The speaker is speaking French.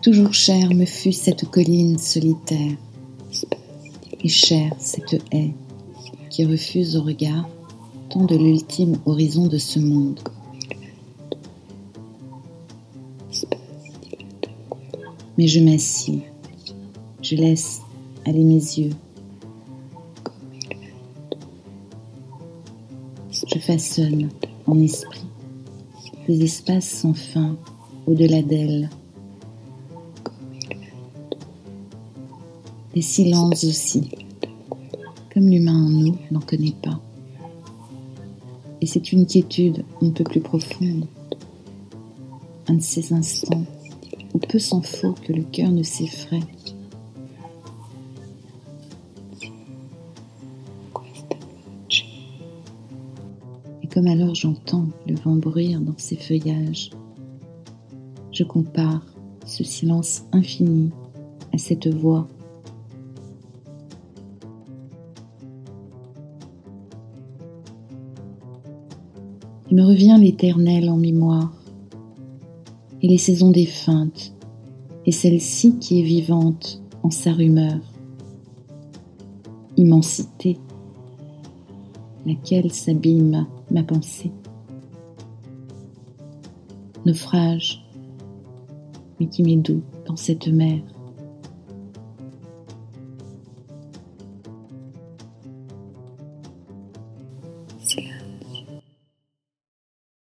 Toujours chère me fut cette colline solitaire, et chère cette haie qui refuse au regard tant de l'ultime horizon de ce monde. Mais je m'assis, je laisse aller mes yeux. Je façonne en esprit des espaces sans fin au-delà d'elle. Des silences aussi, comme l'humain en nous n'en connaît pas. Et c'est une quiétude un peu plus profonde, un de ces instants où peu s'en faut que le cœur ne s'effraie. Et comme alors j'entends le vent bruire dans ces feuillages, je compare ce silence infini à cette voix Il me revient l'éternel en mémoire, et les saisons défuntes, et celle-ci qui est vivante en sa rumeur. Immensité, laquelle s'abîme ma pensée. Naufrage, mais qui m'est doux dans cette mer.